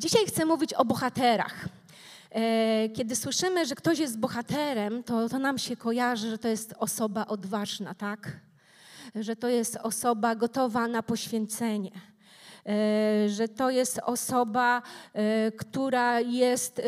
Dzisiaj chcę mówić o bohaterach. E, kiedy słyszymy, że ktoś jest bohaterem, to, to nam się kojarzy, że to jest osoba odważna, tak? Że to jest osoba gotowa na poświęcenie e, że to jest osoba, e, która jest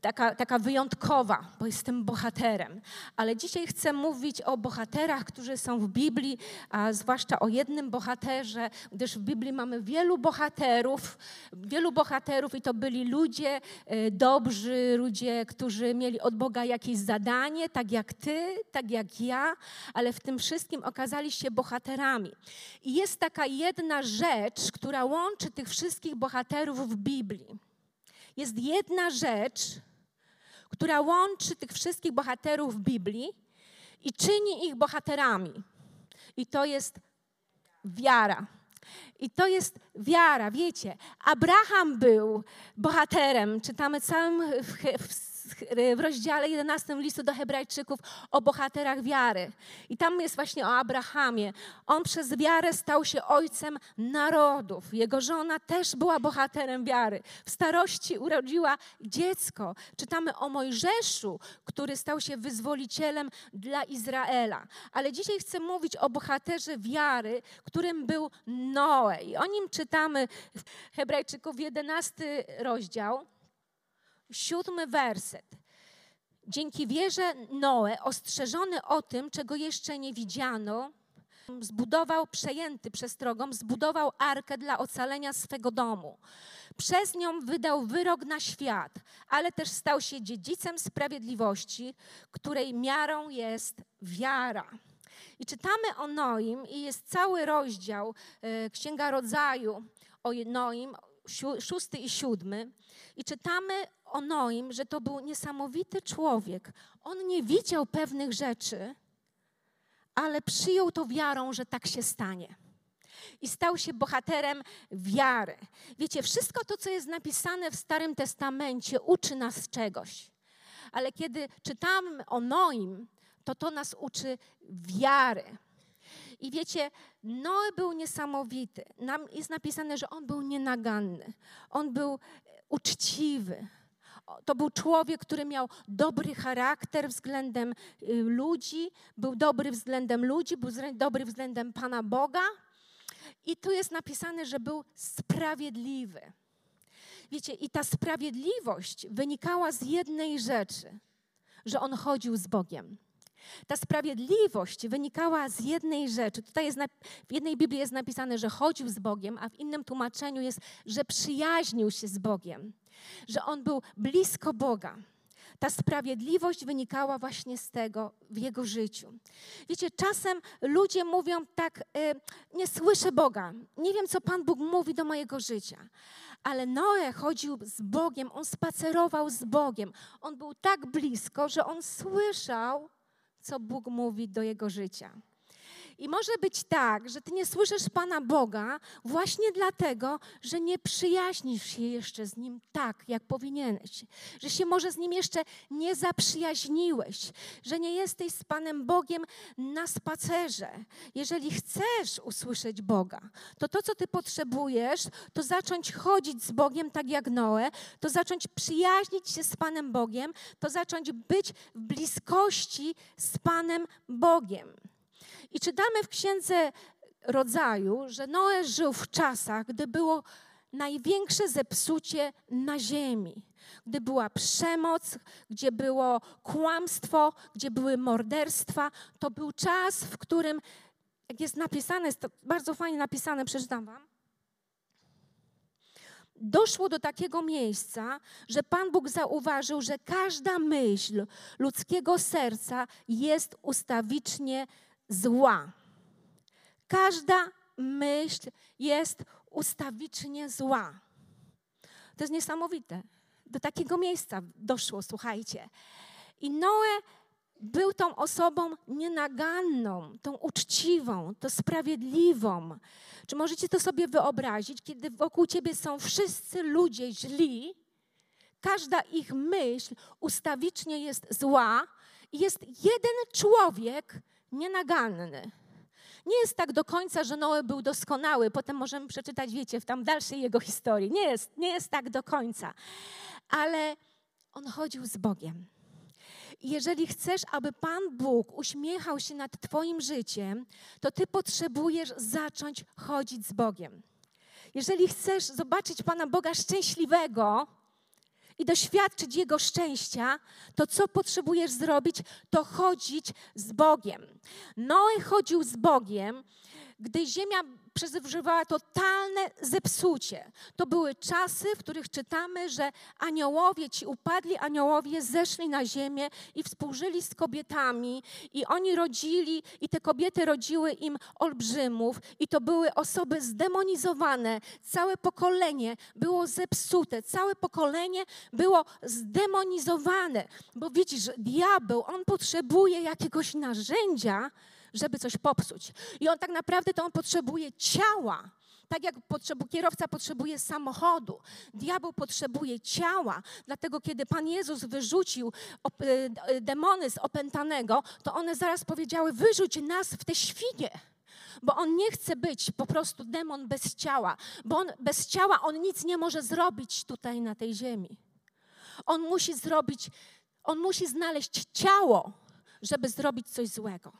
taka, taka wyjątkowa, bo jestem bohaterem. Ale dzisiaj chcę mówić o bohaterach, którzy są w Biblii, a zwłaszcza o jednym bohaterze, gdyż w Biblii mamy wielu bohaterów, wielu bohaterów i to byli ludzie e, dobrzy, ludzie, którzy mieli od Boga jakieś zadanie, tak jak ty, tak jak ja, ale w tym wszystkim okazali się bohaterami. I jest taka jedna rzecz, która łączy tych wszystkich bohaterów w Biblii. Jest jedna rzecz, która łączy tych wszystkich bohaterów Biblii i czyni ich bohaterami. I to jest wiara. I to jest wiara, wiecie. Abraham był bohaterem. Czytamy całym w, w w rozdziale 11 listu do Hebrajczyków o bohaterach wiary. I tam jest właśnie o Abrahamie. On przez wiarę stał się ojcem narodów. Jego żona też była bohaterem wiary. W starości urodziła dziecko. Czytamy o Mojżeszu, który stał się wyzwolicielem dla Izraela. Ale dzisiaj chcę mówić o bohaterze wiary, którym był Noe. I o nim czytamy w Hebrajczyków 11 rozdział siódmy werset. Dzięki wierze Noe, ostrzeżony o tym, czego jeszcze nie widziano, zbudował, przejęty przestrogą, zbudował arkę dla ocalenia swego domu. Przez nią wydał wyrok na świat, ale też stał się dziedzicem sprawiedliwości, której miarą jest wiara. I czytamy o Noim i jest cały rozdział e, Księga Rodzaju o Noim, szósty i siódmy. I czytamy o Noim, że to był niesamowity człowiek. On nie widział pewnych rzeczy, ale przyjął to wiarą, że tak się stanie. I stał się bohaterem wiary. Wiecie, wszystko to, co jest napisane w Starym Testamencie, uczy nas czegoś. Ale kiedy czytamy o Noim, to to nas uczy wiary. I wiecie, Noe był niesamowity. Nam jest napisane, że on był nienaganny. On był uczciwy to był człowiek, który miał dobry charakter względem y, ludzi, był dobry względem ludzi, był dobry względem Pana Boga. I tu jest napisane, że był sprawiedliwy. Wiecie, i ta sprawiedliwość wynikała z jednej rzeczy, że on chodził z Bogiem. Ta sprawiedliwość wynikała z jednej rzeczy. Tutaj jest w jednej Biblii jest napisane, że chodził z Bogiem, a w innym tłumaczeniu jest, że przyjaźnił się z Bogiem, że on był blisko Boga. Ta sprawiedliwość wynikała właśnie z tego w jego życiu. Wiecie, czasem ludzie mówią tak, y, nie słyszę Boga, nie wiem, co Pan Bóg mówi do mojego życia. Ale Noe chodził z Bogiem, on spacerował z Bogiem. On był tak blisko, że on słyszał co Bóg mówi do jego życia. I może być tak, że ty nie słyszysz Pana Boga właśnie dlatego, że nie przyjaźnisz się jeszcze z Nim tak, jak powinieneś. Że się może z Nim jeszcze nie zaprzyjaźniłeś, że nie jesteś z Panem Bogiem na spacerze. Jeżeli chcesz usłyszeć Boga, to to, co ty potrzebujesz, to zacząć chodzić z Bogiem tak jak Noe, to zacząć przyjaźnić się z Panem Bogiem, to zacząć być w bliskości z Panem Bogiem. I czytamy w księdze rodzaju, że Noe żył w czasach, gdy było największe zepsucie na ziemi. Gdy była przemoc, gdzie było kłamstwo, gdzie były morderstwa, to był czas, w którym, jak jest napisane, jest to bardzo fajnie napisane, przeczytam wam. Doszło do takiego miejsca, że Pan Bóg zauważył, że każda myśl ludzkiego serca jest ustawicznie zła. Każda myśl jest ustawicznie zła. To jest niesamowite. Do takiego miejsca doszło, słuchajcie. I Noe był tą osobą nienaganną, tą uczciwą, tą sprawiedliwą. Czy możecie to sobie wyobrazić, kiedy wokół ciebie są wszyscy ludzie źli, każda ich myśl ustawicznie jest zła i jest jeden człowiek, nienaganny. Nie jest tak do końca, że Noe był doskonały. Potem możemy przeczytać, wiecie, w tam dalszej jego historii. Nie jest, nie jest tak do końca. Ale on chodził z Bogiem. Jeżeli chcesz, aby Pan Bóg uśmiechał się nad Twoim życiem, to Ty potrzebujesz zacząć chodzić z Bogiem. Jeżeli chcesz zobaczyć Pana Boga szczęśliwego i doświadczyć Jego szczęścia, to co potrzebujesz zrobić? To chodzić z Bogiem. Noe chodził z Bogiem, gdy ziemia przeżywała totalne zepsucie. To były czasy, w których czytamy, że aniołowie, ci upadli aniołowie zeszli na ziemię i współżyli z kobietami i oni rodzili i te kobiety rodziły im olbrzymów i to były osoby zdemonizowane. Całe pokolenie było zepsute, całe pokolenie było zdemonizowane, bo widzisz, diabeł, on potrzebuje jakiegoś narzędzia, żeby coś popsuć. I on tak naprawdę to on potrzebuje ciała. Tak jak potrzebu, kierowca potrzebuje samochodu, diabeł potrzebuje ciała. Dlatego, kiedy Pan Jezus wyrzucił op, y, demony z opętanego, to one zaraz powiedziały: Wyrzuć nas w te świnie bo on nie chce być po prostu demon bez ciała, bo on bez ciała on nic nie może zrobić tutaj na tej ziemi. On musi zrobić, on musi znaleźć ciało, żeby zrobić coś złego.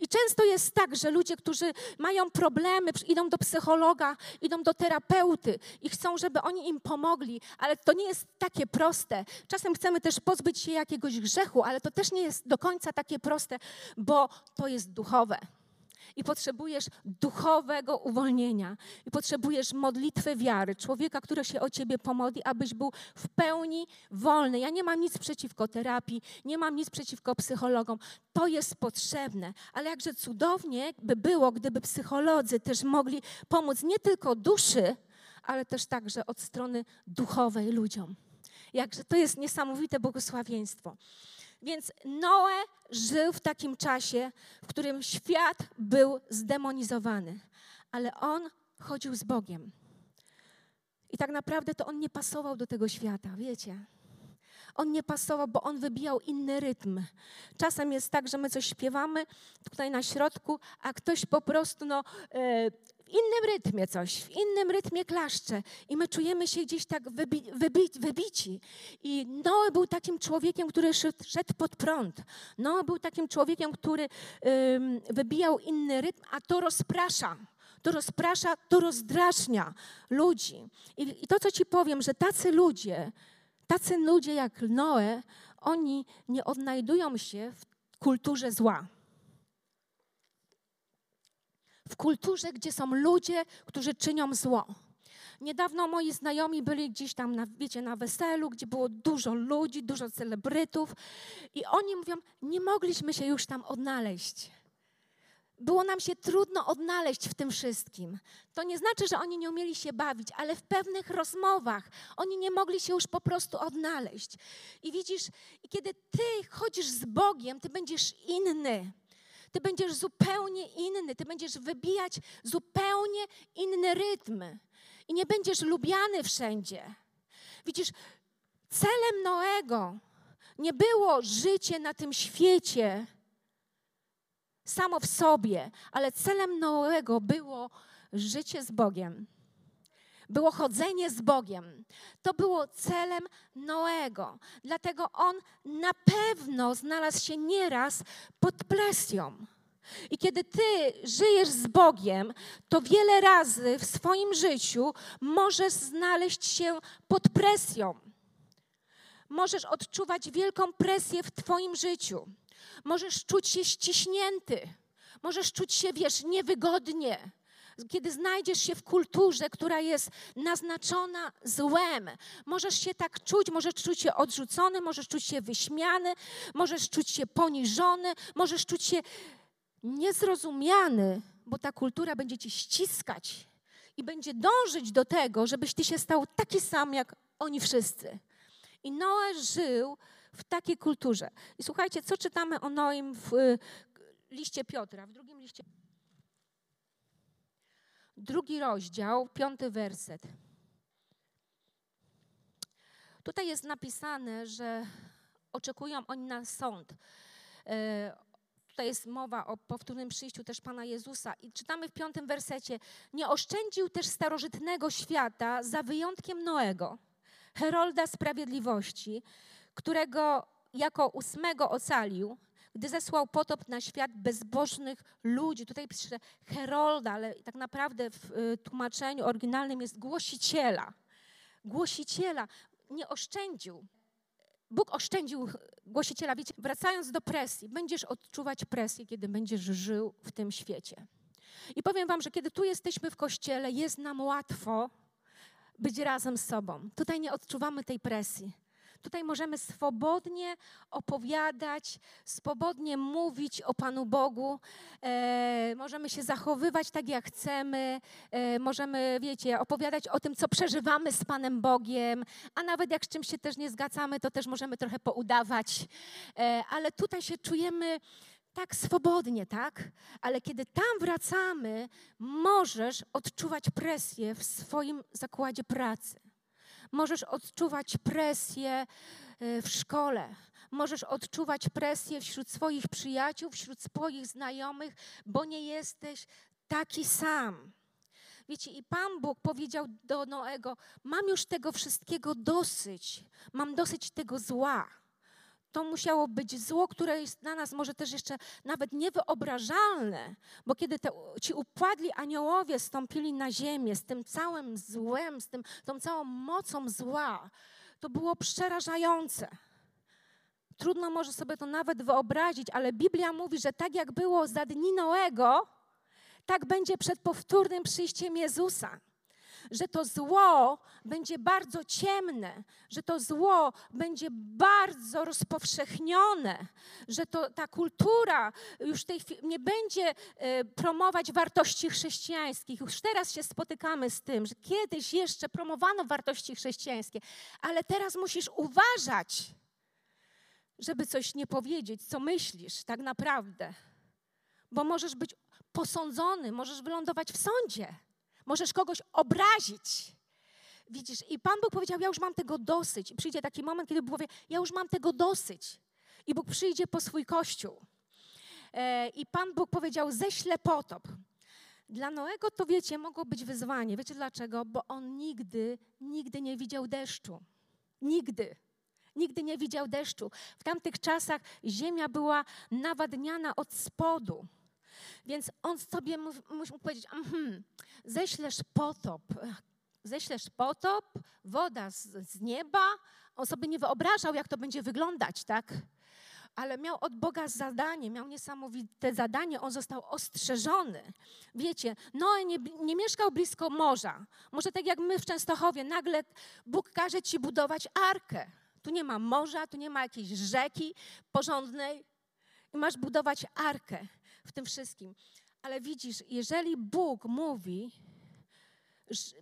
I często jest tak, że ludzie, którzy mają problemy, idą do psychologa, idą do terapeuty i chcą, żeby oni im pomogli, ale to nie jest takie proste. Czasem chcemy też pozbyć się jakiegoś grzechu, ale to też nie jest do końca takie proste, bo to jest duchowe i potrzebujesz duchowego uwolnienia, i potrzebujesz modlitwy wiary, człowieka, który się o ciebie pomodli, abyś był w pełni wolny. Ja nie mam nic przeciwko terapii, nie mam nic przeciwko psychologom. To jest potrzebne, ale jakże cudownie by było, gdyby psycholodzy też mogli pomóc nie tylko duszy, ale też także od strony duchowej ludziom. Jakże to jest niesamowite błogosławieństwo. Więc Noe żył w takim czasie, w którym świat był zdemonizowany, ale on chodził z Bogiem. I tak naprawdę to on nie pasował do tego świata, wiecie. On nie pasował, bo on wybijał inny rytm. Czasem jest tak, że my coś śpiewamy tutaj na środku, a ktoś po prostu no, e, w innym rytmie coś, w innym rytmie klaszcze i my czujemy się gdzieś tak wybi, wybi, wybici. I Noe był takim człowiekiem, który szedł, pod prąd. Noe był takim człowiekiem, który ym, wybijał inny rytm, a to rozprasza. To rozprasza, to rozdrażnia ludzi. I, I to, co ci powiem, że tacy ludzie, tacy ludzie jak Noe, oni nie odnajdują się w kulturze zła w kulturze, gdzie są ludzie, którzy czynią zło. Niedawno moi znajomi byli gdzieś tam, na, wiecie, na weselu, gdzie było dużo ludzi, dużo celebrytów i oni mówią, nie mogliśmy się już tam odnaleźć. Było nam się trudno odnaleźć w tym wszystkim. To nie znaczy, że oni nie umieli się bawić, ale w pewnych rozmowach oni nie mogli się już po prostu odnaleźć. I widzisz, kiedy ty chodzisz z Bogiem, ty będziesz inny. Ty będziesz zupełnie inny, ty będziesz wybijać zupełnie inny rytm i nie będziesz lubiany wszędzie. Widzisz, celem Noego nie było życie na tym świecie samo w sobie, ale celem Noego było życie z Bogiem. Było chodzenie z Bogiem. To było celem Noego. Dlatego on na pewno znalazł się nieraz pod presją. I kiedy ty żyjesz z Bogiem, to wiele razy w swoim życiu możesz znaleźć się pod presją. Możesz odczuwać wielką presję w Twoim życiu. Możesz czuć się ściśnięty. Możesz czuć się, wiesz, niewygodnie kiedy znajdziesz się w kulturze, która jest naznaczona złem, możesz się tak czuć, możesz czuć się odrzucony, możesz czuć się wyśmiany, możesz czuć się poniżony, możesz czuć się niezrozumiany, bo ta kultura będzie ci ściskać i będzie dążyć do tego, żebyś ty się stał taki sam jak oni wszyscy. I Noe żył w takiej kulturze. I słuchajcie, co czytamy o Noim w y, liście Piotra, w drugim liście drugi rozdział, piąty werset. Tutaj jest napisane, że oczekują oni na sąd. E, tutaj jest mowa o powtórnym przyjściu też Pana Jezusa. I czytamy w piątym wersecie, nie oszczędził też starożytnego świata za wyjątkiem Noego, Herolda Sprawiedliwości, którego jako ósmego ocalił, gdy zesłał potop na świat bezbożnych ludzi. Tutaj pisze Herolda, ale tak naprawdę w y, tłumaczeniu oryginalnym jest głosiciela. Głosiciela nie oszczędził. Bóg oszczędził głosiciela. Wiecie, wracając do presji, będziesz odczuwać presję, kiedy będziesz żył w tym świecie. I powiem Wam, że kiedy tu jesteśmy w kościele, jest nam łatwo być razem z sobą. Tutaj nie odczuwamy tej presji. Tutaj możemy swobodnie opowiadać, swobodnie mówić o Panu Bogu, e, możemy się zachowywać tak, jak chcemy, e, możemy, wiecie, opowiadać o tym, co przeżywamy z Panem Bogiem, a nawet jak z czymś się też nie zgadzamy, to też możemy trochę poudawać, e, ale tutaj się czujemy tak swobodnie, tak? Ale kiedy tam wracamy, możesz odczuwać presję w swoim zakładzie pracy. Możesz odczuwać presję e, w szkole, możesz odczuwać presję wśród swoich przyjaciół, wśród swoich znajomych, bo nie jesteś taki sam. Wiecie, i Pan Bóg powiedział do Noego: Mam już tego wszystkiego dosyć, mam dosyć tego zła to musiało być zło, które jest dla nas może też jeszcze nawet niewyobrażalne, bo kiedy te, ci upadli aniołowie stąpili na ziemię z tym całym złem, z tym, tą całą mocą zła, to było przerażające. Trudno może sobie to nawet wyobrazić, ale Biblia mówi, że tak jak było za dni Noego, tak będzie przed powtórnym przyjściem Jezusa że to zło będzie bardzo ciemne, że to zło będzie bardzo rozpowszechnione, że to, ta kultura już tej nie będzie e, promować wartości chrześcijańskich. Już teraz się spotykamy z tym, że kiedyś jeszcze promowano wartości chrześcijańskie, ale teraz musisz uważać, żeby coś nie powiedzieć, co myślisz tak naprawdę. Bo możesz być posądzony, możesz wylądować w sądzie. Możesz kogoś obrazić. Widzisz, i Pan Bóg powiedział: Ja już mam tego dosyć. I przyjdzie taki moment, kiedy Bóg powie: Ja już mam tego dosyć. I Bóg przyjdzie po swój kościół. E, I Pan Bóg powiedział: Ześlę potop. Dla Noego to wiecie, mogło być wyzwanie. Wiecie dlaczego? Bo on nigdy, nigdy nie widział deszczu. Nigdy. Nigdy nie widział deszczu. W tamtych czasach ziemia była nawadniana od spodu. Więc on sobie mógł powiedzieć, mhm, ześlesz potop, ześlesz potop, woda z, z nieba. On sobie nie wyobrażał, jak to będzie wyglądać, tak? ale miał od Boga zadanie, miał niesamowite zadanie, on został ostrzeżony. Wiecie, Noe nie, nie, mieszkał blisko morza. Może tak jak my w Częstochowie, nagle Bóg każe ci budować arkę. Tu nie ma morza, tu nie ma jakiejś rzeki porządnej i masz budować arkę w tym wszystkim. Ale widzisz, jeżeli Bóg mówi,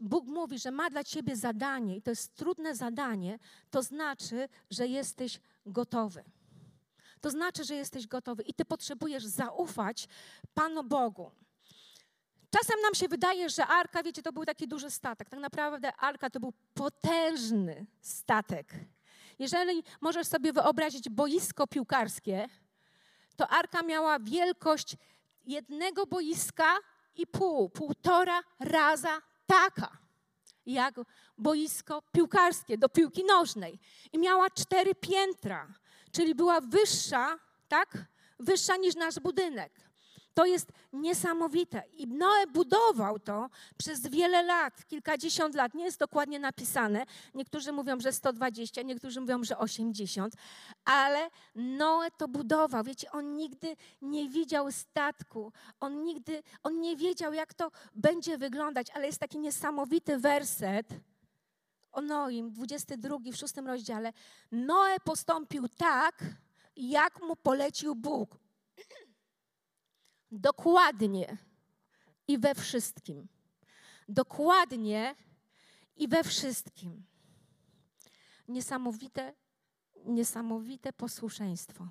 Bóg mówi, że ma dla ciebie zadanie i to jest trudne zadanie, to znaczy, że jesteś gotowy. To znaczy, że jesteś gotowy i ty potrzebujesz zaufać Panu Bogu. Czasem nam się wydaje, że arka, wiecie, to był taki duży statek. Tak naprawdę arka to był potężny statek. Jeżeli możesz sobie wyobrazić boisko piłkarskie, to arka miała wielkość jednego boiska i pół, półtora raza taka, jak boisko piłkarskie do piłki nożnej. I miała cztery piętra, czyli była wyższa, tak? Wyższa niż nasz budynek. To jest niesamowite. I Noe budował to przez wiele lat, kilkadziesiąt lat. Nie jest dokładnie napisane. Niektórzy mówią, że 120, niektórzy mówią, że 80, ale Noe to budował. Wiecie, on nigdy nie widział statku. On nigdy, on nie wiedział, jak to będzie wyglądać, ale jest taki niesamowity werset o Noim, 22 w szóstym rozdziale. Noe postąpił tak, jak mu polecił Bóg. Dokładnie i we wszystkim. Dokładnie i we wszystkim. Niesamowite, niesamowite posłuszeństwo.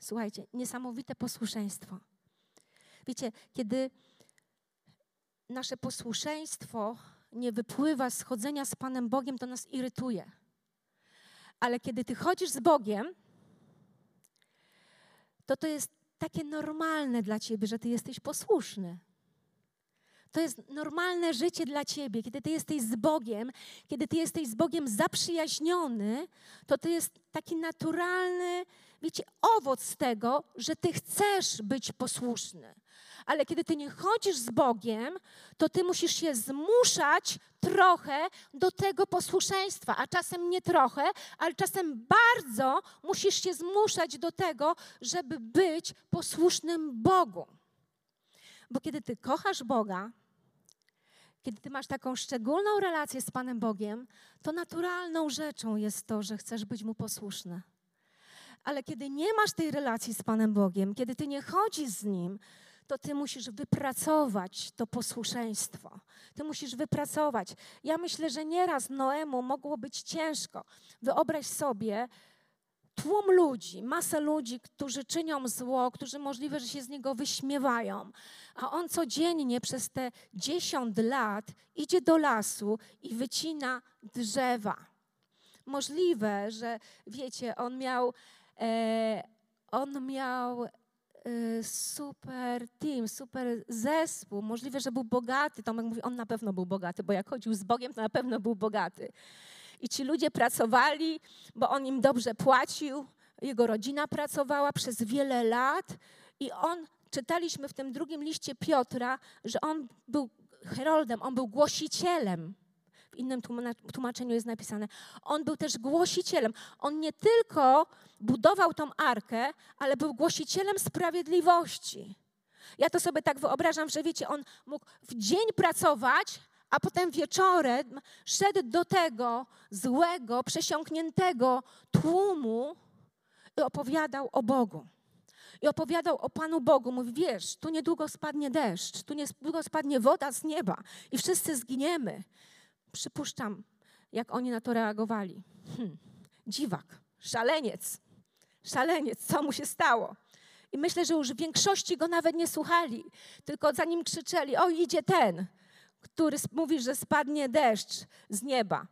Słuchajcie, niesamowite posłuszeństwo. Wiecie, kiedy nasze posłuszeństwo nie wypływa z chodzenia z Panem Bogiem, to nas irytuje. Ale kiedy ty chodzisz z Bogiem, to to jest takie normalne dla ciebie, że ty jesteś posłuszny. To jest normalne życie dla ciebie. Kiedy ty jesteś z Bogiem, kiedy ty jesteś z Bogiem zaprzyjaźniony, to to jest taki naturalny, wiecie, owoc tego, że ty chcesz być posłuszny. Ale kiedy ty nie chodzisz z Bogiem, to ty musisz się zmuszać trochę do tego posłuszeństwa, a czasem nie trochę, ale czasem bardzo musisz się zmuszać do tego, żeby być posłusznym Bogu. Bo kiedy ty kochasz Boga, kiedy ty masz taką szczególną relację z Panem Bogiem, to naturalną rzeczą jest to, że chcesz być Mu posłuszny. Ale kiedy nie masz tej relacji z Panem Bogiem, kiedy ty nie chodzisz z Nim, to ty musisz wypracować to posłuszeństwo. Ty musisz wypracować. Ja myślę, że nieraz Noemu mogło być ciężko. Wyobraź sobie, tłum ludzi, masę ludzi, którzy czynią zło, którzy możliwe, że się z niego wyśmiewają. A on codziennie przez te dziesiąt lat idzie do lasu i wycina drzewa. Możliwe, że wiecie, on miał, e, on miał super team, super zespół. Możliwe, że był bogaty. Tomek mówi, on na pewno był bogaty, bo jak chodził z Bogiem, to na pewno był bogaty. I ci ludzie pracowali, bo on im dobrze płacił, jego rodzina pracowała przez wiele lat i on, czytaliśmy w tym drugim liście Piotra, że on był heroldem, on był głosicielem. W innym tłumaczeniu jest napisane. On był też głosicielem. On nie tylko budował tą arkę, ale był głosicielem sprawiedliwości. Ja to sobie tak wyobrażam, że wiecie, on mógł w dzień pracować, a potem wieczorem szedł do tego złego, przesiąkniętego tłumu i opowiadał o Bogu. I opowiadał o Panu Bogu. Mówi, wiesz, tu niedługo spadnie deszcz, tu niedługo spadnie woda z nieba i wszyscy zginiemy. Przypuszczam, jak oni na to reagowali. Hm, dziwak, szaleniec, szaleniec, co mu się stało? I myślę, że już w większości go nawet nie słuchali, tylko za nim krzyczeli: O, idzie ten, który mówi, że spadnie deszcz z nieba.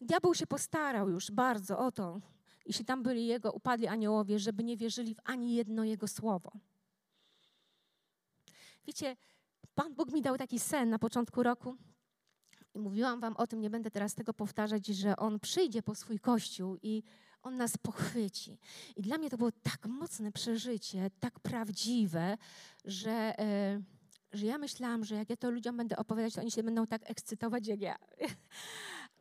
Diabeł się postarał już bardzo o to, jeśli tam byli jego upadli aniołowie, żeby nie wierzyli w ani jedno jego słowo. Wiecie, Pan Bóg mi dał taki sen na początku roku. I mówiłam wam o tym, nie będę teraz tego powtarzać, że On przyjdzie po swój Kościół i On nas pochwyci. I dla mnie to było tak mocne przeżycie, tak prawdziwe, że... Yy, że ja myślałam, że jak ja to ludziom będę opowiadać, to oni się będą tak ekscytować jak ja.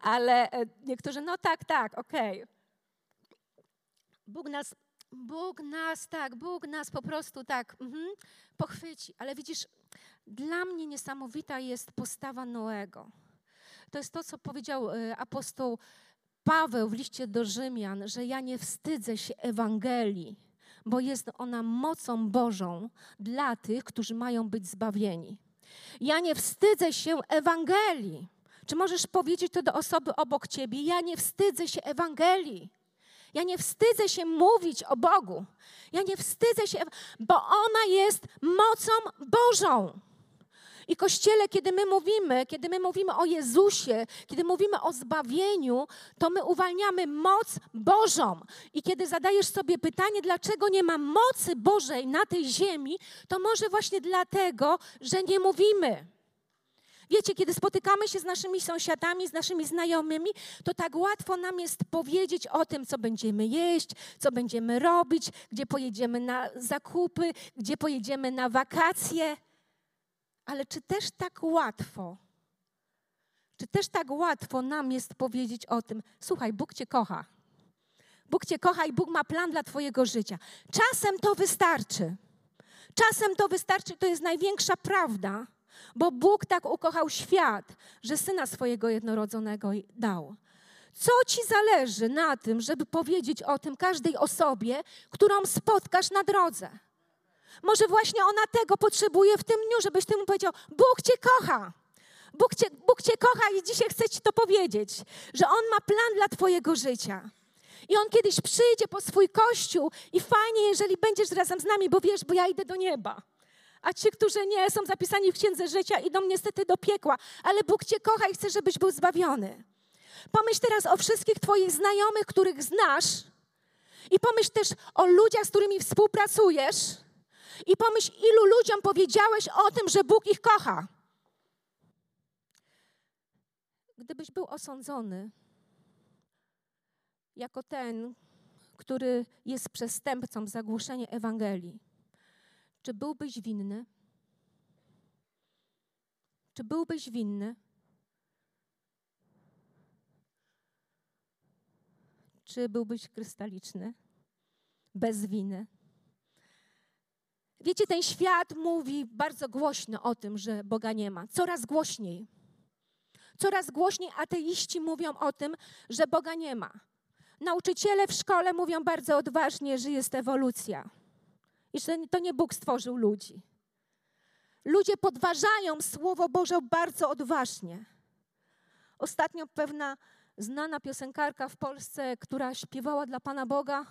Ale e, niektórzy, no tak, tak, okej. Okay. Bóg nas, Bóg nas, tak, Bóg nas po prostu tak mhm, pochwyci. Ale widzisz, dla mnie niesamowita jest postawa Noego. To jest to, co powiedział e, apostoł Paweł w liście do Rzymian, że ja nie wstydzę się Ewangelii bo jest ona mocą Bożą dla tych, którzy mają być zbawieni. Ja nie wstydzę się Ewangelii. Czy możesz powiedzieć to do osoby obok ciebie? Ja nie wstydzę się Ewangelii. Ja nie wstydzę się mówić o Bogu. Ja nie wstydzę się, bo ona jest mocą Bożą. I Kościele, kiedy my mówimy, kiedy my mówimy o Jezusie, kiedy mówimy o zbawieniu, to my uwalniamy moc Bożą. I kiedy zadajesz sobie pytanie, dlaczego nie ma mocy Bożej na tej ziemi, to może właśnie dlatego, że nie mówimy. Wiecie, kiedy spotykamy się z naszymi sąsiadami, z naszymi znajomymi, to tak łatwo nam jest powiedzieć o tym, co będziemy jeść, co będziemy robić, gdzie pojedziemy na zakupy, gdzie pojedziemy na wakacje. Ale czy też tak łatwo, czy też tak łatwo nam jest powiedzieć o tym, słuchaj, Bóg Cię kocha. Bóg Cię kocha i Bóg ma plan dla Twojego życia. Czasem to wystarczy. Czasem to wystarczy, to jest największa prawda, bo Bóg tak ukochał świat, że syna swojego jednorodzonego dał. Co ci zależy na tym, żeby powiedzieć o tym każdej osobie, którą spotkasz na drodze? Może właśnie ona tego potrzebuje w tym dniu, żebyś ty mu powiedział: Bóg cię kocha. Bóg cię, Bóg cię kocha i dzisiaj chcę ci to powiedzieć, że On ma plan dla Twojego życia. I On kiedyś przyjdzie po swój kościół i fajnie, jeżeli będziesz razem z nami, bo wiesz, bo ja idę do nieba. A ci, którzy nie są zapisani w Księdze Życia, idą niestety do piekła. Ale Bóg Cię kocha i chce, żebyś był zbawiony. Pomyśl teraz o wszystkich Twoich znajomych, których znasz i pomyśl też o ludziach, z którymi współpracujesz, I pomyśl, ilu ludziom powiedziałeś o tym, że Bóg ich kocha. Gdybyś był osądzony jako ten, który jest przestępcą za głoszenie Ewangelii, czy byłbyś winny? Czy byłbyś winny? Czy byłbyś krystaliczny, bez winy? Wiecie, ten świat mówi bardzo głośno o tym, że Boga nie ma. Coraz głośniej. Coraz głośniej ateiści mówią o tym, że Boga nie ma. Nauczyciele w szkole mówią bardzo odważnie, że jest ewolucja i że to nie Bóg stworzył ludzi. Ludzie podważają Słowo Boże bardzo odważnie. Ostatnio pewna znana piosenkarka w Polsce, która śpiewała dla Pana Boga,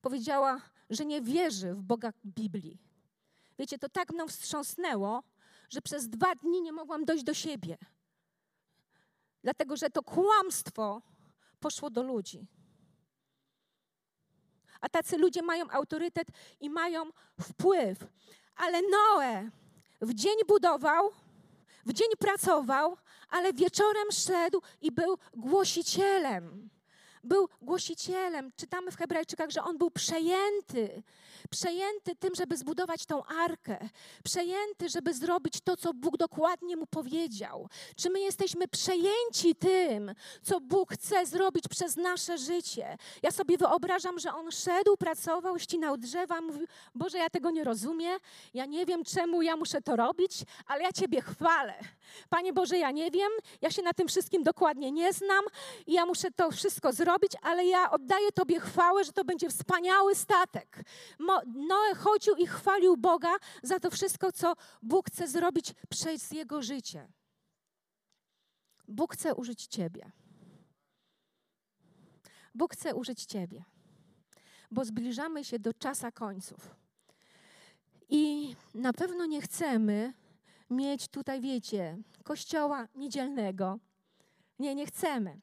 powiedziała, że nie wierzy w Boga Biblii. Wiecie, to tak mną wstrząsnęło, że przez dwa dni nie mogłam dojść do siebie. Dlatego, że to kłamstwo poszło do ludzi. A tacy ludzie mają autorytet i mają wpływ. Ale Noe w dzień budował, w dzień pracował, ale wieczorem szedł i był głosicielem był głosicielem. Czytamy w Hebrajczykach, że on był przejęty. Przejęty tym, żeby zbudować tą arkę. Przejęty, żeby zrobić to, co Bóg dokładnie mu powiedział. Czy my jesteśmy przejęci tym, co Bóg chce zrobić przez nasze życie? Ja sobie wyobrażam, że on szedł, pracował, ścinał drzewa, mówił: Boże, ja tego nie rozumiem. Ja nie wiem, czemu ja muszę to robić, ale ja Ciebie chwalę. Panie Boże, ja nie wiem, ja się na tym wszystkim dokładnie nie znam i ja muszę to wszystko zrobić, ale ja oddaję Tobie chwałę, że to będzie wspaniały statek. Noe chodził i chwalił Boga za to wszystko, co Bóg chce zrobić przez jego życie. Bóg chce użyć Ciebie. Bóg chce użyć Ciebie, bo zbliżamy się do czasa końców. I na pewno nie chcemy mieć tutaj, wiecie, kościoła niedzielnego. Nie, nie chcemy.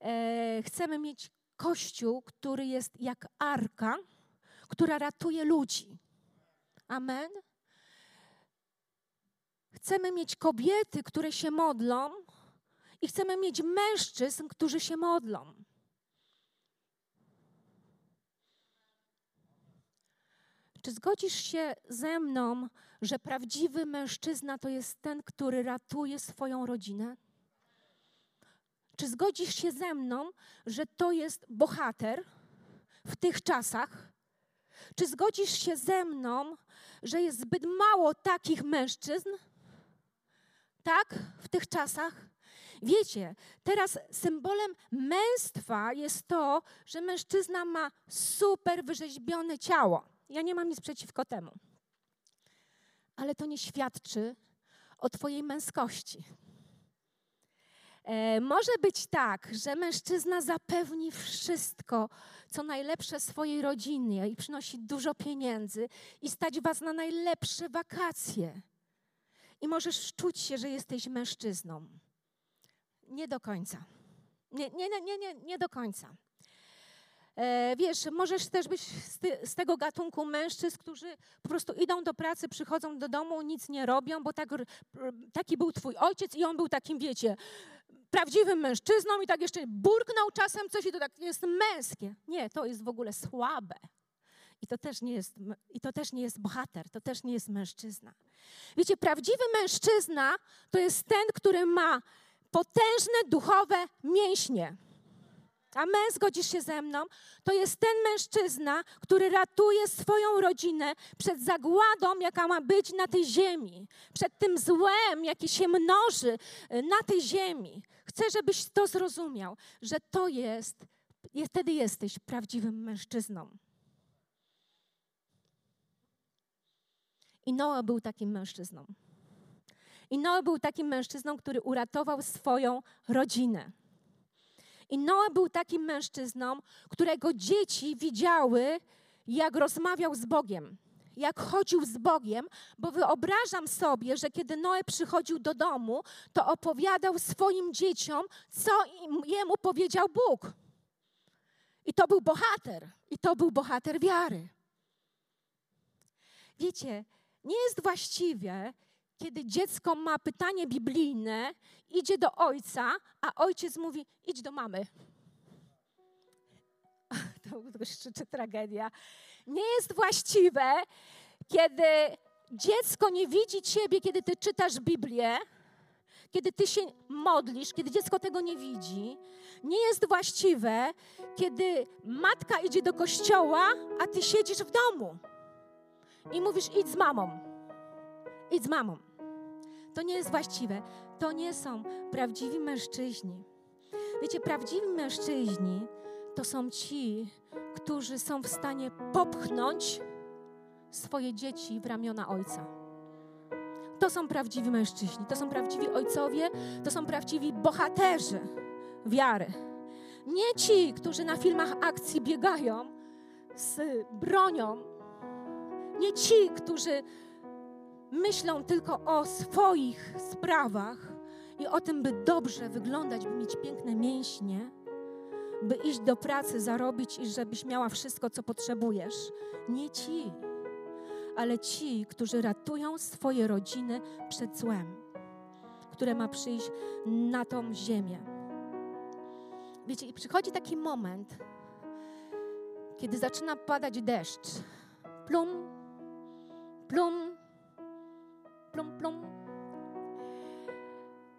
E, chcemy mieć kościół, który jest jak arka, która ratuje ludzi. Amen. Chcemy mieć kobiety, które się modlą, i chcemy mieć mężczyzn, którzy się modlą. Czy zgodzisz się ze mną, że prawdziwy mężczyzna to jest ten, który ratuje swoją rodzinę? Czy zgodzisz się ze mną, że to jest bohater w tych czasach? Czy zgodzisz się ze mną, że jest zbyt mało takich mężczyzn? Tak, w tych czasach? Wiecie, teraz symbolem męstwa jest to, że mężczyzna ma super wyrzeźbione ciało. Ja nie mam nic przeciwko temu. Ale to nie świadczy o Twojej męskości. E, może być tak, że mężczyzna zapewni wszystko, co najlepsze swojej rodzinie i przynosi dużo pieniędzy i stać Was na najlepsze wakacje. I możesz czuć się, że jesteś mężczyzną. Nie do końca. Nie, nie, nie, nie, nie do końca. E, wiesz, możesz też być z, ty, z, tego gatunku mężczyzn, którzy po prostu idą do pracy, przychodzą do domu, nic nie robią, bo tak, taki był twój ojciec i on był takim, wiecie, prawdziwym mężczyzną i tak jeszcze burknął czasem coś i to tak jest męskie. Nie, to jest w ogóle słabe. I to, też nie jest, I to też nie jest bohater, to też nie jest mężczyzna. Wiecie, prawdziwy mężczyzna to jest ten, który ma potężne duchowe mięśnie. Amen, zgodzisz się ze mną? To jest ten mężczyzna, który ratuje swoją rodzinę przed zagładą, jaka ma być na tej ziemi, przed tym złem, jakie się mnoży y, na tej ziemi. Chcę, żebyś to zrozumiał, że to jest, wtedy jesteś prawdziwym mężczyzną. I Noa był takim mężczyzną. I Noa był takim mężczyzną, który uratował swoją rodzinę. I Noe był takim mężczyzną, którego dzieci widziały, jak rozmawiał z Bogiem, jak chodził z Bogiem, bo wyobrażam sobie, że kiedy Noe przychodził do domu, to opowiadał swoim dzieciom, co im, jemu powiedział Bóg. I to był bohater, i to był bohater wiary. Wiecie, nie jest właściwe, kiedy dziecko ma pytanie biblijne, idzie do ojca, a ojciec mówi: idź do mamy. To jeszcze tragedia. Nie jest właściwe, kiedy dziecko nie widzi ciebie, kiedy ty czytasz Biblię, kiedy ty się modlisz, kiedy dziecko tego nie widzi. Nie jest właściwe, kiedy matka idzie do kościoła, a ty siedzisz w domu i mówisz: idź z mamą. Idź z mamą. To nie jest właściwe. To nie są prawdziwi mężczyźni. Wiecie, prawdziwi mężczyźni to są ci, którzy są w stanie popchnąć swoje dzieci w ramiona ojca. To są prawdziwi mężczyźni, to są prawdziwi ojcowie, to są prawdziwi bohaterzy wiary. Nie ci, którzy na filmach akcji biegają z bronią, nie ci, którzy myślą tylko o swoich sprawach i o tym, by dobrze wyglądać, by mieć piękne mięśnie, by iść do pracy, zarobić i żebyś miała wszystko, co potrzebujesz. Nie ci, ale ci, którzy ratują swoje rodziny przed złem, które ma przyjść na tą ziemię. Wiecie, i przychodzi taki moment, kiedy zaczyna padać deszcz. Plum, plum, plum, plum.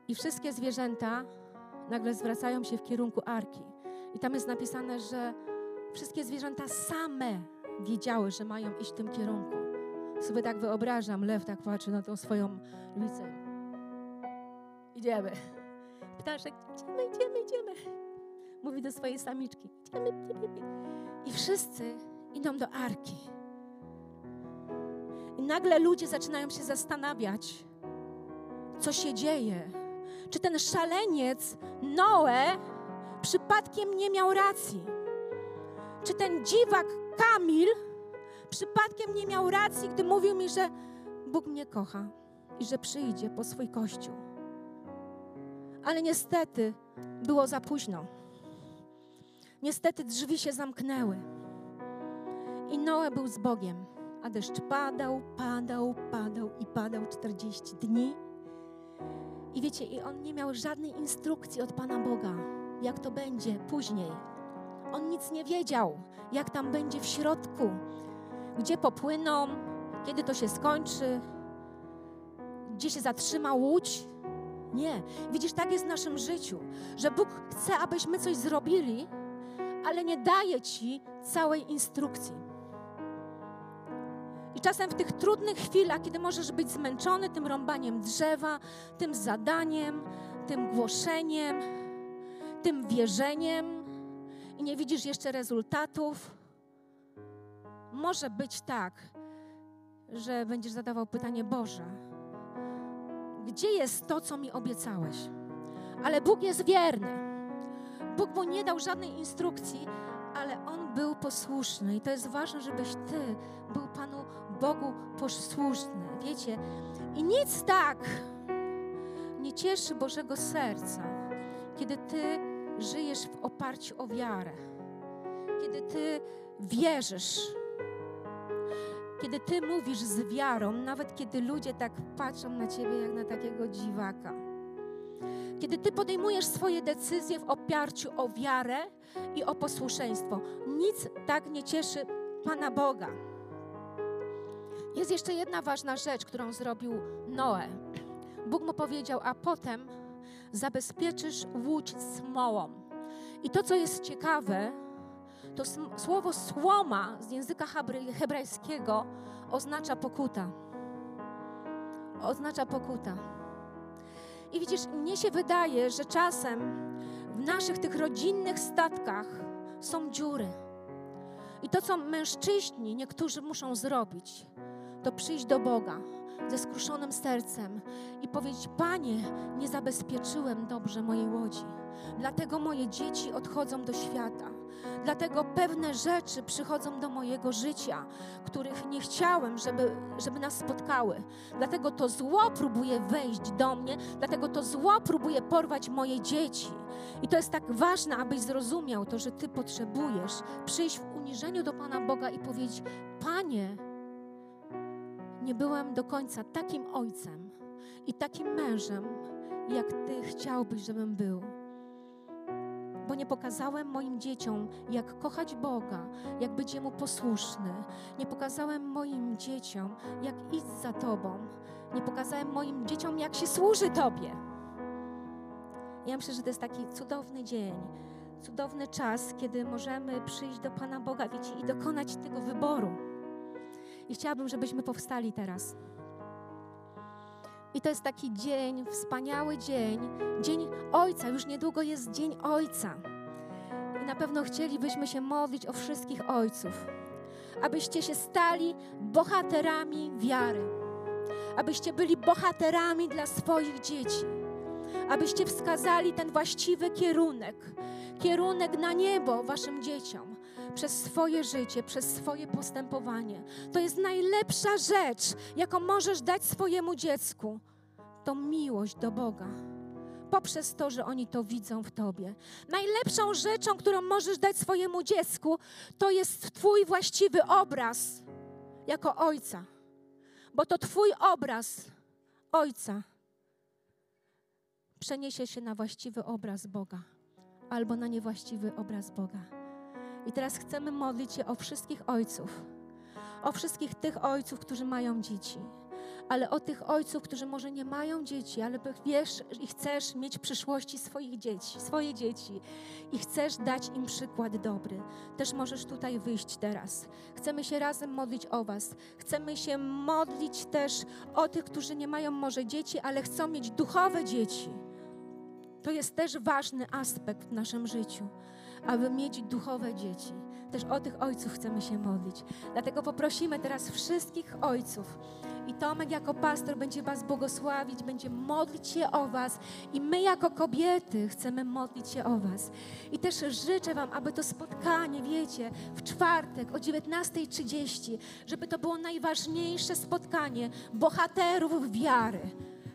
I wszystkie zwierzęta nagle zwracają się w kierunku arki. I tam jest napisane, że wszystkie zwierzęta same wiedziały, że mają iść w tym kierunku. Sobie tak wyobrażam, lew tak patrzy na tą swoją lwicę. Idziemy. Ptaszek, idziemy, idziemy, idziemy. Mówi do swojej samiczki, idziemy, idziemy. I wszyscy idą do arki. I nagle ludzie zaczynają się zastanawiać, co się dzieje. Czy ten szaleniec Noe przypadkiem nie miał racji? Czy ten dziwak Kamil przypadkiem nie miał racji, gdy mówił mi, że Bóg mnie kocha i że przyjdzie po swój kościół? Ale niestety było za późno. Niestety drzwi się zamknęły. I Noe był z Bogiem, a deszcz padał, padał, padał i padał 40 dni. I wiecie, i on nie miał żadnej instrukcji od Pana Boga, jak to będzie później. On nic nie wiedział, jak tam będzie w środku, gdzie popłyną, kiedy to się skończy, gdzie się zatrzyma łódź. Nie. Widzisz, tak jest w naszym życiu, że Bóg chce, abyśmy coś zrobili, ale nie daje ci całej instrukcji. I czasem w tych trudnych chwilach, kiedy możesz być zmęczony tym rąbaniem drzewa, tym zadaniem, tym głoszeniem, tym wierzeniem i nie widzisz jeszcze rezultatów, może być tak, że będziesz zadawał pytanie: Boże, gdzie jest to, co mi obiecałeś? Ale Bóg jest wierny. Bóg mu nie dał żadnej instrukcji, ale on był posłuszny. I to jest ważne, żebyś ty był Panu Bogu posłuszny. Wiecie? I nic tak nie cieszy Bożego serca, kiedy ty żyjesz w oparciu o wiarę. Kiedy ty wierzysz, kiedy ty mówisz z wiarą, nawet kiedy ludzie tak patrzą na ciebie jak na takiego dziwaka. Kiedy ty podejmujesz swoje decyzje w oparciu o wiarę i o posłuszeństwo, nic tak nie cieszy Pana Boga. Jest jeszcze jedna ważna rzecz, którą zrobił Noe. Bóg mu powiedział, a potem zabezpieczysz łódź smołą. I to, co jest ciekawe, to słowo słoma z języka hebrajskiego oznacza pokuta. Oznacza pokuta. I widzisz, mnie się wydaje, że czasem w naszych tych rodzinnych statkach są dziury. I to, co mężczyźni niektórzy muszą zrobić, to przyjść do Boga ze skruszonym sercem i powiedzieć: Panie, nie zabezpieczyłem dobrze mojej łodzi, dlatego moje dzieci odchodzą do świata. Dlatego pewne rzeczy przychodzą do mojego życia, których nie chciałem, żeby, żeby nas spotkały. Dlatego to zło próbuje wejść do mnie, dlatego to zło próbuje porwać moje dzieci. I to jest tak ważne, abyś zrozumiał to, że Ty potrzebujesz przyjść w uniżeniu do Pana Boga i powiedzieć: Panie, nie byłem do końca takim ojcem i takim mężem, jak Ty chciałbyś, żebym był. Bo nie pokazałem moim dzieciom, jak kochać Boga, jak być Jemu posłuszny. Nie pokazałem moim dzieciom, jak iść za Tobą. Nie pokazałem moim dzieciom, jak się służy Tobie. Ja myślę, że to jest taki cudowny dzień, cudowny czas, kiedy możemy przyjść do Pana Boga, wiecie, i dokonać tego wyboru. I chciałabym, żebyśmy powstali teraz. I to jest taki dzień, wspaniały dzień, dzień Ojca. Już niedługo jest Dzień Ojca. I na pewno chcielibyśmy się modlić o wszystkich ojców, abyście się stali bohaterami wiary, abyście byli bohaterami dla swoich dzieci, abyście wskazali ten właściwy kierunek, kierunek na niebo waszym dzieciom przez swoje życie, przez swoje postępowanie. To jest najlepsza rzecz, jaką możesz dać swojemu dziecku. To miłość do Boga. Poprzez to, że oni to widzą w Tobie. Najlepszą rzeczą, którą możesz dać swojemu dziecku, to jest Twój właściwy obraz jako ojca. Bo to Twój obraz ojca przeniesie się na właściwy obraz Boga albo na niewłaściwy obraz Boga. I teraz chcemy modlić się o wszystkich ojców, o wszystkich tych ojców, którzy mają dzieci, ale o tych ojców, którzy może nie mają dzieci, ale wiesz i chcesz mieć w przyszłości swoich dzieci, swoje dzieci i chcesz dać im przykład dobry. Też możesz tutaj wyjść teraz. Chcemy się razem modlić o Was. Chcemy się modlić też o tych, którzy nie mają może dzieci, ale chcą mieć duchowe dzieci. To jest też ważny aspekt w naszym życiu aby mieć duchowe dzieci. Też o tych ojców chcemy się modlić. Dlatego poprosimy teraz wszystkich ojców. I Tomek jako pastor będzie Was błogosławić, będzie modlić się o Was. I my jako kobiety chcemy modlić się o Was. I też życzę Wam, aby to spotkanie, wiecie, w czwartek o 19.30, żeby to było najważniejsze spotkanie bohaterów wiary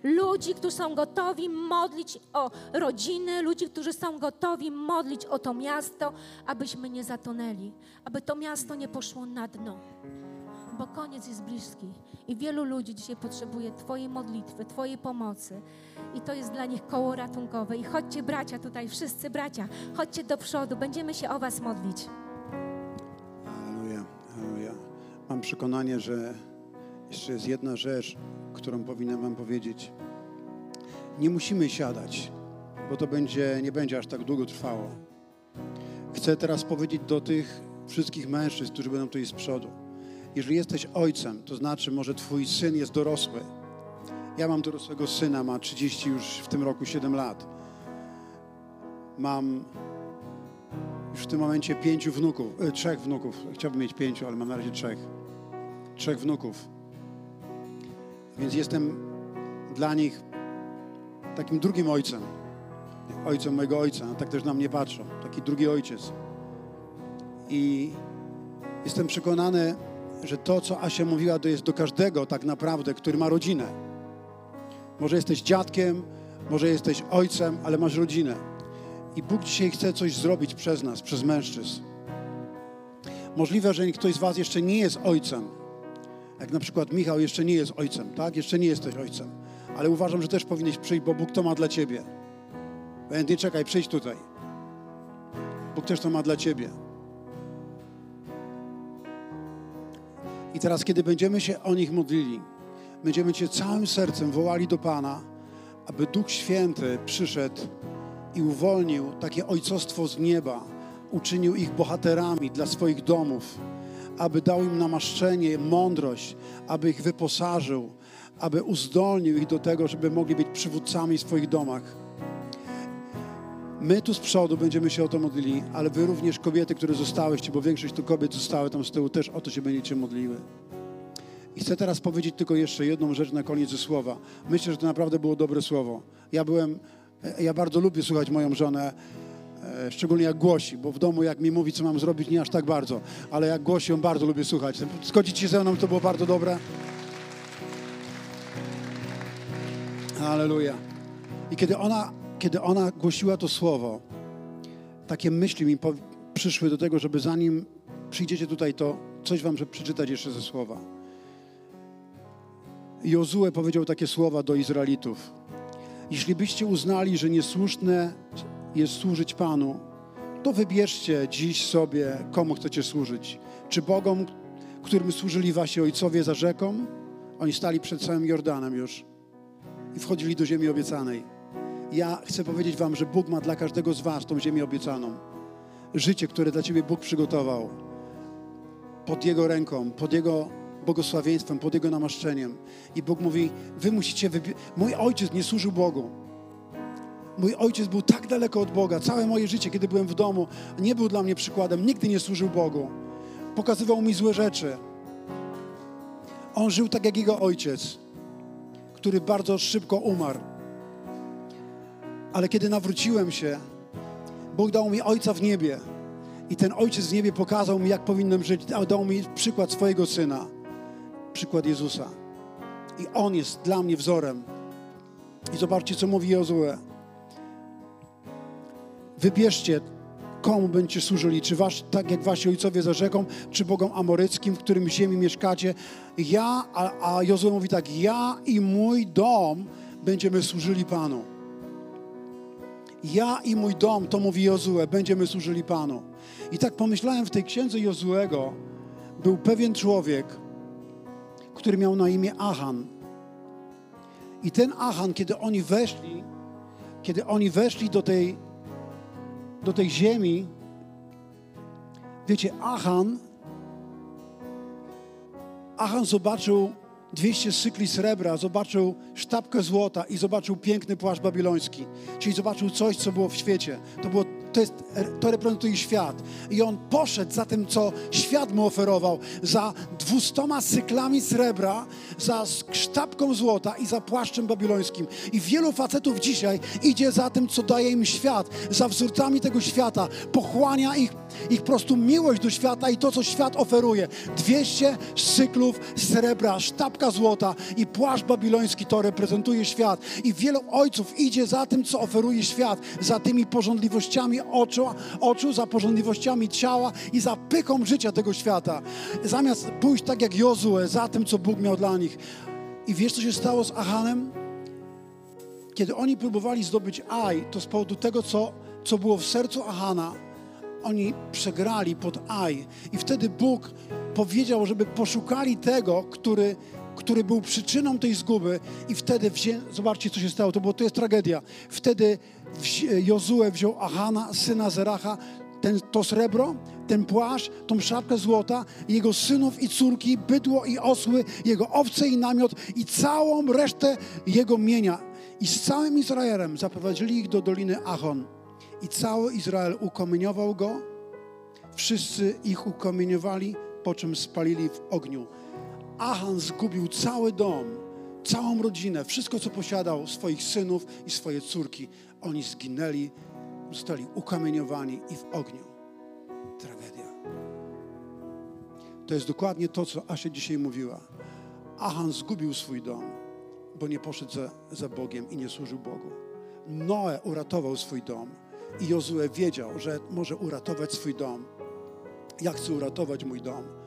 ludzi, którzy są gotowi modlić o rodziny, ludzi, którzy są gotowi modlić o to miasto, abyśmy nie zatonęli, aby to miasto nie poszło na dno. Bo koniec jest bliski i wielu ludzi dzisiaj potrzebuje Twojej modlitwy, Twojej pomocy. I to jest dla nich koło ratunkowe. I chodźcie, bracia, tutaj, wszyscy bracia, chodźcie do przodu, będziemy się o Was modlić. Aleluja, aleluja. Mam przekonanie, że jeszcze jest jedna rzecz, którą powinienem Wam powiedzieć. Nie musimy siadać, bo to będzie, nie będzie aż tak długo trwało. Chcę teraz powiedzieć do tych wszystkich mężczyzn, którzy będą tutaj z przodu. Jeżeli jesteś ojcem, to znaczy może Twój syn jest dorosły. Ja mam dorosłego syna, ma 30 już w tym roku 7 lat. Mam już w tym momencie pięciu wnuków, e, trzech wnuków. Chciałbym mieć pięciu, ale mam na razie trzech. Trzech wnuków. Więc jestem dla nich takim drugim ojcem. Ojcem mojego ojca. Tak też na mnie patrzą. Taki drugi ojciec. I jestem przekonany, że to, co Asia mówiła, to jest do każdego tak naprawdę, który ma rodzinę. Może jesteś dziadkiem, może jesteś ojcem, ale masz rodzinę. I Bóg dzisiaj chce coś zrobić przez nas, przez mężczyzn. Możliwe, że ktoś z Was jeszcze nie jest ojcem, jak na przykład Michał jeszcze nie jest ojcem, tak? Jeszcze nie jesteś ojcem. Ale uważam, że też powinieneś przyjść, bo Bóg to ma dla ciebie. Więc czekaj, przyjdź tutaj. Bóg też to ma dla ciebie. I teraz, kiedy będziemy się o nich modlili, będziemy Cię całym sercem wołali do Pana, aby Duch Święty przyszedł i uwolnił takie ojcostwo z nieba, uczynił ich bohaterami dla swoich domów aby dał im namaszczenie, mądrość, aby ich wyposażył, aby uzdolnił ich do tego, żeby mogli być przywódcami w swoich domach. My tu z przodu będziemy się o to modlili, ale wy również kobiety, które zostałyście, bo większość tu kobiet zostały tam z tyłu, też o to się będziecie modliły. I chcę teraz powiedzieć tylko jeszcze jedną rzecz na koniec słowa. Myślę, że to naprawdę było dobre słowo. Ja byłem, ja bardzo lubię słuchać moją żonę szczególnie jak głosi, bo w domu jak mi mówi, co mam zrobić, nie aż tak bardzo, ale jak głosi, on bardzo lubię słuchać. Zgodzić się ze mną, to było bardzo dobre. Aleluja. I kiedy ona, kiedy ona głosiła to słowo, takie myśli mi przyszły do tego, żeby zanim przyjdziecie tutaj, to coś wam przeczytać jeszcze ze słowa. Jozue powiedział takie słowa do Izraelitów. Jeśli byście uznali, że niesłuszne jest służyć Panu, to wybierzcie dziś sobie, komu chcecie służyć. Czy Bogom, którym służyli wasi ojcowie za rzeką? Oni stali przed całym Jordanem już i wchodzili do ziemi obiecanej. Ja chcę powiedzieć wam, że Bóg ma dla każdego z was tą ziemię obiecaną. Życie, które dla ciebie Bóg przygotował pod Jego ręką, pod Jego błogosławieństwem, pod Jego namaszczeniem. I Bóg mówi, wy musicie wybierać. Mój ojciec nie służył Bogu. Mój ojciec był tak daleko od Boga. Całe moje życie, kiedy byłem w domu, nie był dla mnie przykładem. Nigdy nie służył Bogu. Pokazywał mi złe rzeczy. On żył tak jak jego ojciec, który bardzo szybko umarł. Ale kiedy nawróciłem się, Bóg dał mi ojca w niebie. I ten ojciec w niebie pokazał mi, jak powinienem żyć. Dał mi przykład swojego syna, przykład Jezusa. I on jest dla mnie wzorem. I zobaczcie, co mówi Jozue. Wybierzcie, komu będziecie służyli, czy wasz, tak jak wasi ojcowie za rzeką, czy Bogom amoryckim, w którym ziemi mieszkacie. Ja, a, a Jozue mówi tak, ja i mój dom będziemy służyli Panu. Ja i mój dom, to mówi Jozue, będziemy służyli Panu. I tak pomyślałem w tej księdze Jozuego, był pewien człowiek, który miał na imię Achan. I ten Achan, kiedy oni weszli, kiedy oni weszli do tej, do tej ziemi, wiecie, Achan, Achan zobaczył 200 sykli srebra, zobaczył sztabkę złota i zobaczył piękny płaszcz babiloński. Czyli zobaczył coś, co było w świecie. To, było, to, jest, to reprezentuje świat. I on poszedł za tym, co świat mu oferował, za dwustoma syklami srebra, za sztabką złota i za płaszczem babilońskim. I wielu facetów dzisiaj idzie za tym, co daje im świat, za wzorcami tego świata, pochłania ich, ich po prostu miłość do świata i to, co świat oferuje. 200 syklów srebra, sztabka złota i płaszcz babiloński to reprezentuje świat. I wielu ojców idzie za tym, co oferuje świat, za tymi porządliwościami oczu, oczu za porządliwościami ciała i za pychą życia tego świata. Zamiast pójść tak jak Jozue za tym, co Bóg miał dla nich. I wiesz, co się stało z Achanem? Kiedy oni próbowali zdobyć Aj, to z powodu tego, co, co było w sercu Achana, oni przegrali pod Aj. I wtedy Bóg powiedział, żeby poszukali tego, który, który był przyczyną tej zguby i wtedy wzię... zobaczcie, co się stało, to, było, to jest tragedia. Wtedy Jozue wziął Achana, syna Zeracha, ten, to srebro, ten płaszcz, tą szapkę złota, jego synów i córki, bydło i osły, jego owce i namiot i całą resztę jego mienia. I z całym Izraelem zaprowadzili ich do doliny Achon. I cały Izrael ukomieniował go, wszyscy ich ukomieniowali, po czym spalili w ogniu. Achan zgubił cały dom, całą rodzinę, wszystko co posiadał, swoich synów i swoje córki. Oni zginęli, zostali ukamieniowani i w ogniu. Tragedia. To jest dokładnie to, co Asia dzisiaj mówiła. Achan zgubił swój dom, bo nie poszedł za, za Bogiem i nie służył Bogu. Noe uratował swój dom i Jozue wiedział, że może uratować swój dom. Ja chcę uratować mój dom